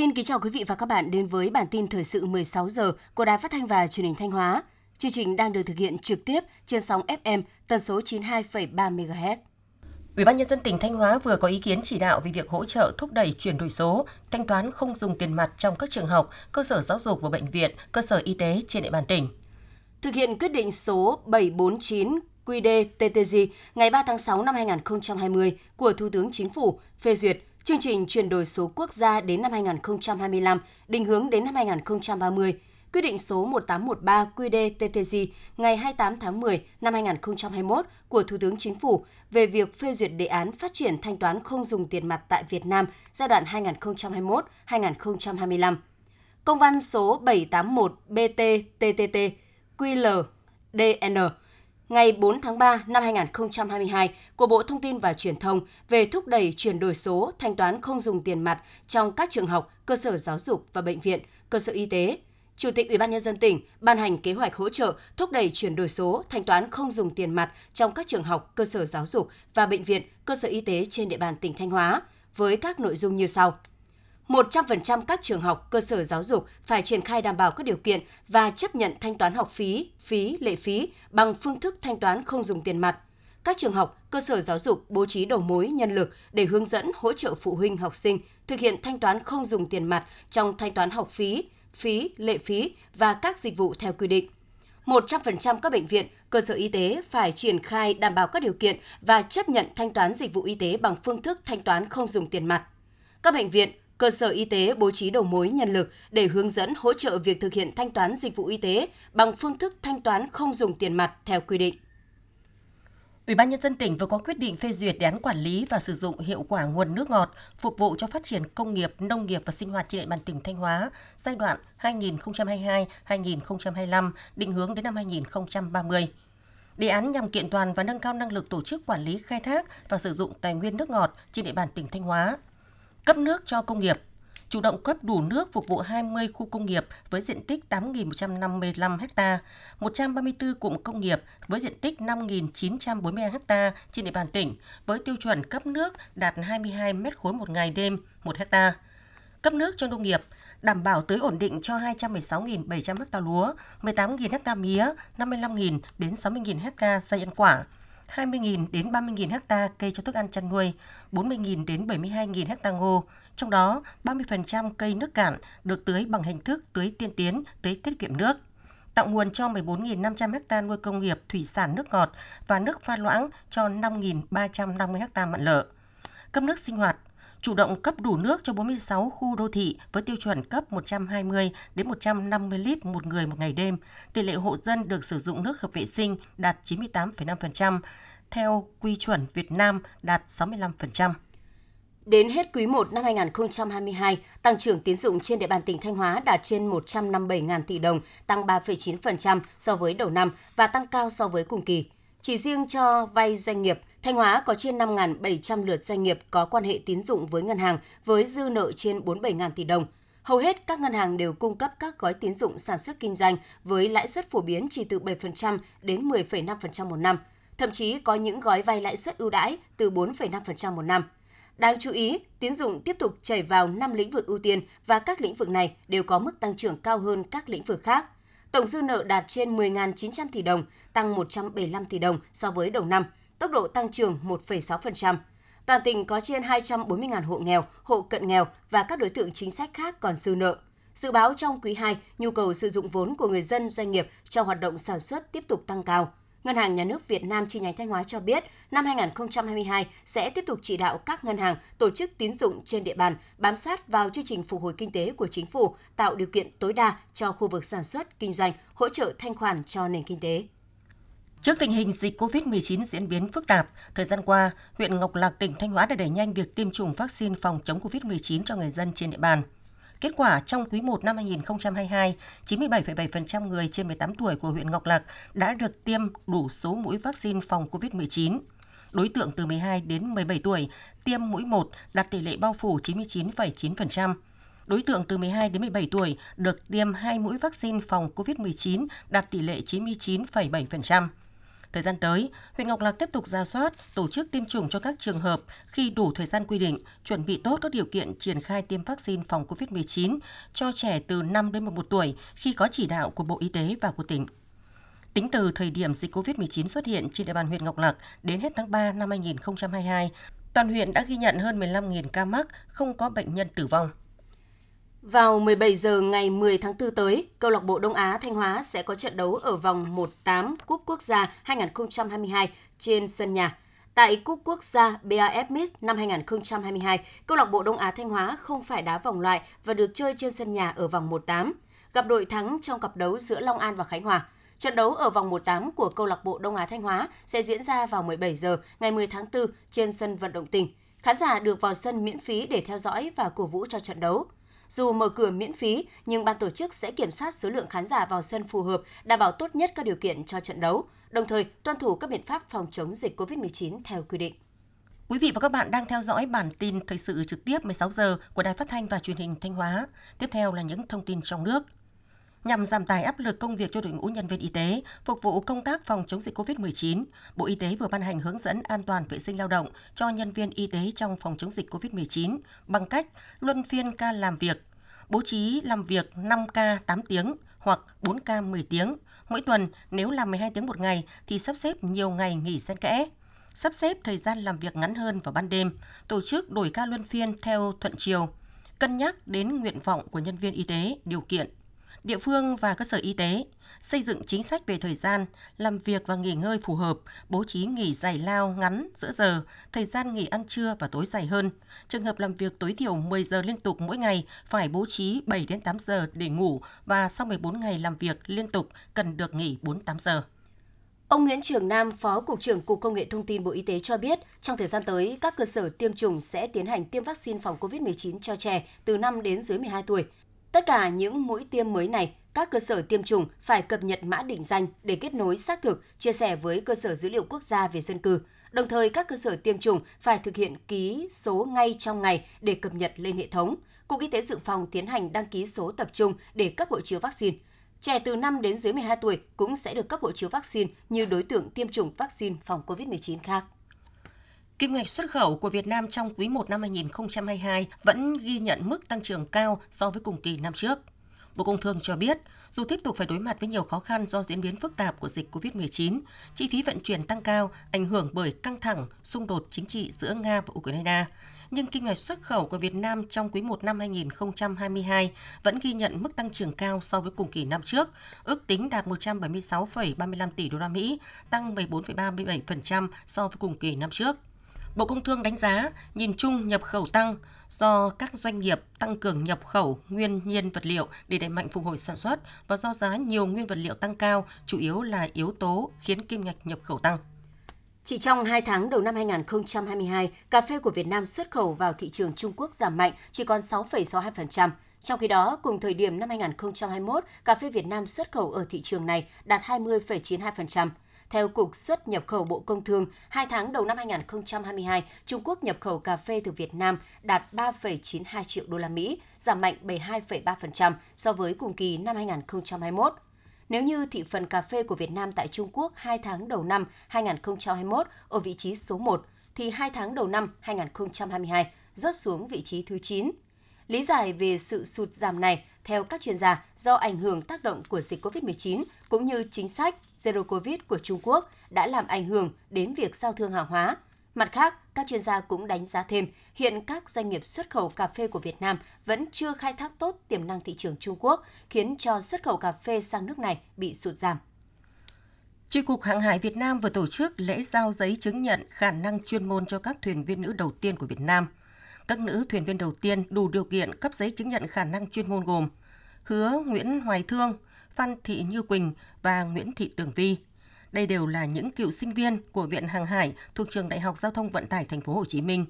Xin kính chào quý vị và các bạn đến với bản tin thời sự 16 giờ của Đài Phát thanh và Truyền hình Thanh Hóa. Chương trình đang được thực hiện trực tiếp trên sóng FM tần số 92,3 MHz. Ủy ban nhân dân tỉnh Thanh Hóa vừa có ý kiến chỉ đạo về việc hỗ trợ thúc đẩy chuyển đổi số, thanh toán không dùng tiền mặt trong các trường học, cơ sở giáo dục và bệnh viện, cơ sở y tế trên địa bàn tỉnh. Thực hiện quyết định số 749 QĐ-TTG ngày 3 tháng 6 năm 2020 của Thủ tướng Chính phủ phê duyệt chương trình chuyển đổi số quốc gia đến năm 2025, định hướng đến năm 2030, quyết định số 1813 QĐ-TTG ngày 28 tháng 10 năm 2021 của Thủ tướng Chính phủ về việc phê duyệt đề án phát triển thanh toán không dùng tiền mặt tại Việt Nam giai đoạn 2021-2025. Công văn số 781 BT-TTT QL-DN ngày 4 tháng 3 năm 2022 của Bộ Thông tin và Truyền thông về thúc đẩy chuyển đổi số thanh toán không dùng tiền mặt trong các trường học, cơ sở giáo dục và bệnh viện, cơ sở y tế. Chủ tịch Ủy ban nhân dân tỉnh ban hành kế hoạch hỗ trợ thúc đẩy chuyển đổi số thanh toán không dùng tiền mặt trong các trường học, cơ sở giáo dục và bệnh viện, cơ sở y tế trên địa bàn tỉnh Thanh Hóa với các nội dung như sau. 100% các trường học, cơ sở giáo dục phải triển khai đảm bảo các điều kiện và chấp nhận thanh toán học phí, phí, lệ phí bằng phương thức thanh toán không dùng tiền mặt. Các trường học, cơ sở giáo dục bố trí đầu mối nhân lực để hướng dẫn hỗ trợ phụ huynh học sinh thực hiện thanh toán không dùng tiền mặt trong thanh toán học phí, phí, lệ phí và các dịch vụ theo quy định. 100% các bệnh viện, cơ sở y tế phải triển khai đảm bảo các điều kiện và chấp nhận thanh toán dịch vụ y tế bằng phương thức thanh toán không dùng tiền mặt. Các bệnh viện, cơ sở y tế bố trí đầu mối nhân lực để hướng dẫn hỗ trợ việc thực hiện thanh toán dịch vụ y tế bằng phương thức thanh toán không dùng tiền mặt theo quy định. Ủy ban nhân dân tỉnh vừa có quyết định phê duyệt đề án quản lý và sử dụng hiệu quả nguồn nước ngọt phục vụ cho phát triển công nghiệp, nông nghiệp và sinh hoạt trên địa bàn tỉnh Thanh Hóa giai đoạn 2022-2025 định hướng đến năm 2030. Đề án nhằm kiện toàn và nâng cao năng lực tổ chức quản lý khai thác và sử dụng tài nguyên nước ngọt trên địa bàn tỉnh Thanh Hóa, cấp nước cho công nghiệp, chủ động cấp đủ nước phục vụ 20 khu công nghiệp với diện tích 8.155 ha, 134 cụm công nghiệp với diện tích 5.942 ha trên địa bàn tỉnh với tiêu chuẩn cấp nước đạt 22 m khối một ngày đêm 1 ha. Cấp nước cho nông nghiệp đảm bảo tưới ổn định cho 216.700 ha lúa, 18.000 ha mía, 55.000 đến 60.000 ha cây ăn quả, 20.000 đến 30.000 ha cây cho thức ăn chăn nuôi, 40.000 đến 72.000 ha ngô, trong đó 30% cây nước cạn được tưới bằng hình thức tưới tiên tiến, tưới tiết kiệm nước tạo nguồn cho 14.500 ha nuôi công nghiệp thủy sản nước ngọt và nước pha loãng cho 5.350 ha mặn lợ. Cấp nước sinh hoạt chủ động cấp đủ nước cho 46 khu đô thị với tiêu chuẩn cấp 120 đến 150 lít một người một ngày đêm. Tỷ lệ hộ dân được sử dụng nước hợp vệ sinh đạt 98,5%, theo quy chuẩn Việt Nam đạt 65%. Đến hết quý 1 năm 2022, tăng trưởng tín dụng trên địa bàn tỉnh Thanh Hóa đạt trên 157.000 tỷ đồng, tăng 3,9% so với đầu năm và tăng cao so với cùng kỳ. Chỉ riêng cho vay doanh nghiệp, Thanh Hóa có trên 5.700 lượt doanh nghiệp có quan hệ tín dụng với ngân hàng với dư nợ trên 47.000 tỷ đồng. Hầu hết các ngân hàng đều cung cấp các gói tín dụng sản xuất kinh doanh với lãi suất phổ biến chỉ từ 7% đến 10,5% một năm. Thậm chí có những gói vay lãi suất ưu đãi từ 4,5% một năm. Đáng chú ý, tín dụng tiếp tục chảy vào 5 lĩnh vực ưu tiên và các lĩnh vực này đều có mức tăng trưởng cao hơn các lĩnh vực khác. Tổng dư nợ đạt trên 10.900 tỷ đồng, tăng 175 tỷ đồng so với đầu năm, tốc độ tăng trưởng 1,6%. Toàn tỉnh có trên 240.000 hộ nghèo, hộ cận nghèo và các đối tượng chính sách khác còn dư nợ. Dự báo trong quý 2, nhu cầu sử dụng vốn của người dân doanh nghiệp trong hoạt động sản xuất tiếp tục tăng cao. Ngân hàng Nhà nước Việt Nam chi nhánh Thanh Hóa cho biết, năm 2022 sẽ tiếp tục chỉ đạo các ngân hàng, tổ chức tín dụng trên địa bàn bám sát vào chương trình phục hồi kinh tế của chính phủ, tạo điều kiện tối đa cho khu vực sản xuất, kinh doanh, hỗ trợ thanh khoản cho nền kinh tế. Trước tình hình dịch COVID-19 diễn biến phức tạp, thời gian qua, huyện Ngọc Lạc, tỉnh Thanh Hóa đã đẩy nhanh việc tiêm chủng vaccine phòng chống COVID-19 cho người dân trên địa bàn. Kết quả, trong quý 1 năm 2022, 97,7% người trên 18 tuổi của huyện Ngọc Lạc đã được tiêm đủ số mũi vaccine phòng COVID-19. Đối tượng từ 12 đến 17 tuổi tiêm mũi 1 đạt tỷ lệ bao phủ 99,9%. Đối tượng từ 12 đến 17 tuổi được tiêm hai mũi vaccine phòng COVID-19 đạt tỷ lệ 99,7%. Thời gian tới, huyện Ngọc Lặc tiếp tục ra soát, tổ chức tiêm chủng cho các trường hợp khi đủ thời gian quy định, chuẩn bị tốt các điều kiện triển khai tiêm vaccine phòng COVID-19 cho trẻ từ 5 đến 11 tuổi khi có chỉ đạo của Bộ Y tế và của tỉnh. Tính từ thời điểm dịch COVID-19 xuất hiện trên địa bàn huyện Ngọc Lặc đến hết tháng 3 năm 2022, toàn huyện đã ghi nhận hơn 15.000 ca mắc, không có bệnh nhân tử vong. Vào 17 giờ ngày 10 tháng 4 tới, câu lạc bộ Đông Á Thanh Hóa sẽ có trận đấu ở vòng 1/8 Cúp Quốc gia 2022 trên sân nhà. Tại Cúp Quốc gia BAF Mix năm 2022, câu lạc bộ Đông Á Thanh Hóa không phải đá vòng loại và được chơi trên sân nhà ở vòng 1/8, gặp đội thắng trong cặp đấu giữa Long An và Khánh Hòa. Trận đấu ở vòng 1/8 của câu lạc bộ Đông Á Thanh Hóa sẽ diễn ra vào 17 giờ ngày 10 tháng 4 trên sân vận động tỉnh. Khán giả được vào sân miễn phí để theo dõi và cổ vũ cho trận đấu. Dù mở cửa miễn phí, nhưng ban tổ chức sẽ kiểm soát số lượng khán giả vào sân phù hợp, đảm bảo tốt nhất các điều kiện cho trận đấu, đồng thời tuân thủ các biện pháp phòng chống dịch COVID-19 theo quy định. Quý vị và các bạn đang theo dõi bản tin thời sự trực tiếp 16 giờ của Đài Phát thanh và Truyền hình Thanh Hóa. Tiếp theo là những thông tin trong nước. Nhằm giảm tải áp lực công việc cho đội ngũ nhân viên y tế, phục vụ công tác phòng chống dịch COVID-19, Bộ Y tế vừa ban hành hướng dẫn an toàn vệ sinh lao động cho nhân viên y tế trong phòng chống dịch COVID-19 bằng cách luân phiên ca làm việc, bố trí làm việc 5 ca 8 tiếng hoặc 4 ca 10 tiếng. Mỗi tuần, nếu làm 12 tiếng một ngày thì sắp xếp nhiều ngày nghỉ xen kẽ. Sắp xếp thời gian làm việc ngắn hơn vào ban đêm, tổ chức đổi ca luân phiên theo thuận chiều, cân nhắc đến nguyện vọng của nhân viên y tế, điều kiện địa phương và cơ sở y tế xây dựng chính sách về thời gian làm việc và nghỉ ngơi phù hợp, bố trí nghỉ giải lao ngắn giữa giờ, thời gian nghỉ ăn trưa và tối dài hơn. Trường hợp làm việc tối thiểu 10 giờ liên tục mỗi ngày phải bố trí 7 đến 8 giờ để ngủ và sau 14 ngày làm việc liên tục cần được nghỉ 48 giờ. Ông Nguyễn Trường Nam, Phó Cục trưởng Cục Công nghệ Thông tin Bộ Y tế cho biết, trong thời gian tới, các cơ sở tiêm chủng sẽ tiến hành tiêm vaccine phòng COVID-19 cho trẻ từ 5 đến dưới 12 tuổi. Tất cả những mũi tiêm mới này, các cơ sở tiêm chủng phải cập nhật mã định danh để kết nối xác thực, chia sẻ với cơ sở dữ liệu quốc gia về dân cư. Đồng thời, các cơ sở tiêm chủng phải thực hiện ký số ngay trong ngày để cập nhật lên hệ thống. Cục Y tế Dự phòng tiến hành đăng ký số tập trung để cấp hộ chiếu vaccine. Trẻ từ 5 đến dưới 12 tuổi cũng sẽ được cấp hộ chiếu vaccine như đối tượng tiêm chủng vaccine phòng COVID-19 khác. Kim ngạch xuất khẩu của Việt Nam trong quý 1 năm 2022 vẫn ghi nhận mức tăng trưởng cao so với cùng kỳ năm trước. Bộ Công Thương cho biết, dù tiếp tục phải đối mặt với nhiều khó khăn do diễn biến phức tạp của dịch COVID-19, chi phí vận chuyển tăng cao ảnh hưởng bởi căng thẳng, xung đột chính trị giữa Nga và Ukraine, nhưng kim ngạch xuất khẩu của Việt Nam trong quý 1 năm 2022 vẫn ghi nhận mức tăng trưởng cao so với cùng kỳ năm trước, ước tính đạt 176,35 tỷ đô la Mỹ, tăng 14,37% so với cùng kỳ năm trước. Bộ Công Thương đánh giá, nhìn chung nhập khẩu tăng do các doanh nghiệp tăng cường nhập khẩu nguyên nhiên vật liệu để đẩy mạnh phục hồi sản xuất và do giá nhiều nguyên vật liệu tăng cao, chủ yếu là yếu tố khiến kim ngạch nhập khẩu tăng. Chỉ trong 2 tháng đầu năm 2022, cà phê của Việt Nam xuất khẩu vào thị trường Trung Quốc giảm mạnh chỉ còn 6,62%. Trong khi đó, cùng thời điểm năm 2021, cà phê Việt Nam xuất khẩu ở thị trường này đạt 20,92%. Theo Cục xuất nhập khẩu Bộ Công Thương, 2 tháng đầu năm 2022, Trung Quốc nhập khẩu cà phê từ Việt Nam đạt 3,92 triệu đô la Mỹ, giảm mạnh 72,3% so với cùng kỳ năm 2021. Nếu như thị phần cà phê của Việt Nam tại Trung Quốc 2 tháng đầu năm 2021 ở vị trí số 1, thì 2 tháng đầu năm 2022 rớt xuống vị trí thứ 9. Lý giải về sự sụt giảm này, theo các chuyên gia, do ảnh hưởng tác động của dịch COVID-19 cũng như chính sách Zero Covid của Trung Quốc đã làm ảnh hưởng đến việc giao thương hàng hóa. Mặt khác, các chuyên gia cũng đánh giá thêm, hiện các doanh nghiệp xuất khẩu cà phê của Việt Nam vẫn chưa khai thác tốt tiềm năng thị trường Trung Quốc, khiến cho xuất khẩu cà phê sang nước này bị sụt giảm. Chi cục Hàng hải Việt Nam vừa tổ chức lễ giao giấy chứng nhận khả năng chuyên môn cho các thuyền viên nữ đầu tiên của Việt Nam. Các nữ thuyền viên đầu tiên đủ điều kiện cấp giấy chứng nhận khả năng chuyên môn gồm Hứa Nguyễn Hoài Thương, Phan Thị Như Quỳnh và Nguyễn Thị Tường Vi. Đây đều là những cựu sinh viên của Viện Hàng hải thuộc Trường Đại học Giao thông Vận tải Thành phố Hồ Chí Minh.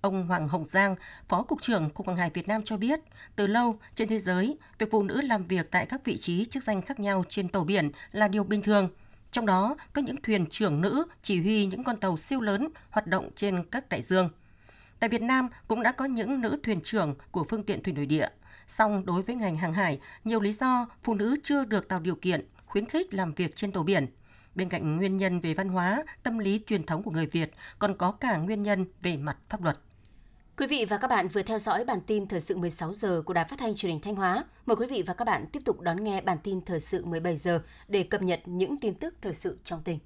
Ông Hoàng Hồng Giang, Phó Cục trưởng Cục Hàng hải Việt Nam cho biết, từ lâu trên thế giới, việc phụ nữ làm việc tại các vị trí chức danh khác nhau trên tàu biển là điều bình thường. Trong đó, có những thuyền trưởng nữ chỉ huy những con tàu siêu lớn hoạt động trên các đại dương. Tại Việt Nam cũng đã có những nữ thuyền trưởng của phương tiện thủy nội địa. Song đối với ngành hàng hải, nhiều lý do phụ nữ chưa được tạo điều kiện khuyến khích làm việc trên tàu biển. Bên cạnh nguyên nhân về văn hóa, tâm lý truyền thống của người Việt, còn có cả nguyên nhân về mặt pháp luật. Quý vị và các bạn vừa theo dõi bản tin thời sự 16 giờ của Đài Phát thanh Truyền hình Thanh Hóa. Mời quý vị và các bạn tiếp tục đón nghe bản tin thời sự 17 giờ để cập nhật những tin tức thời sự trong tỉnh.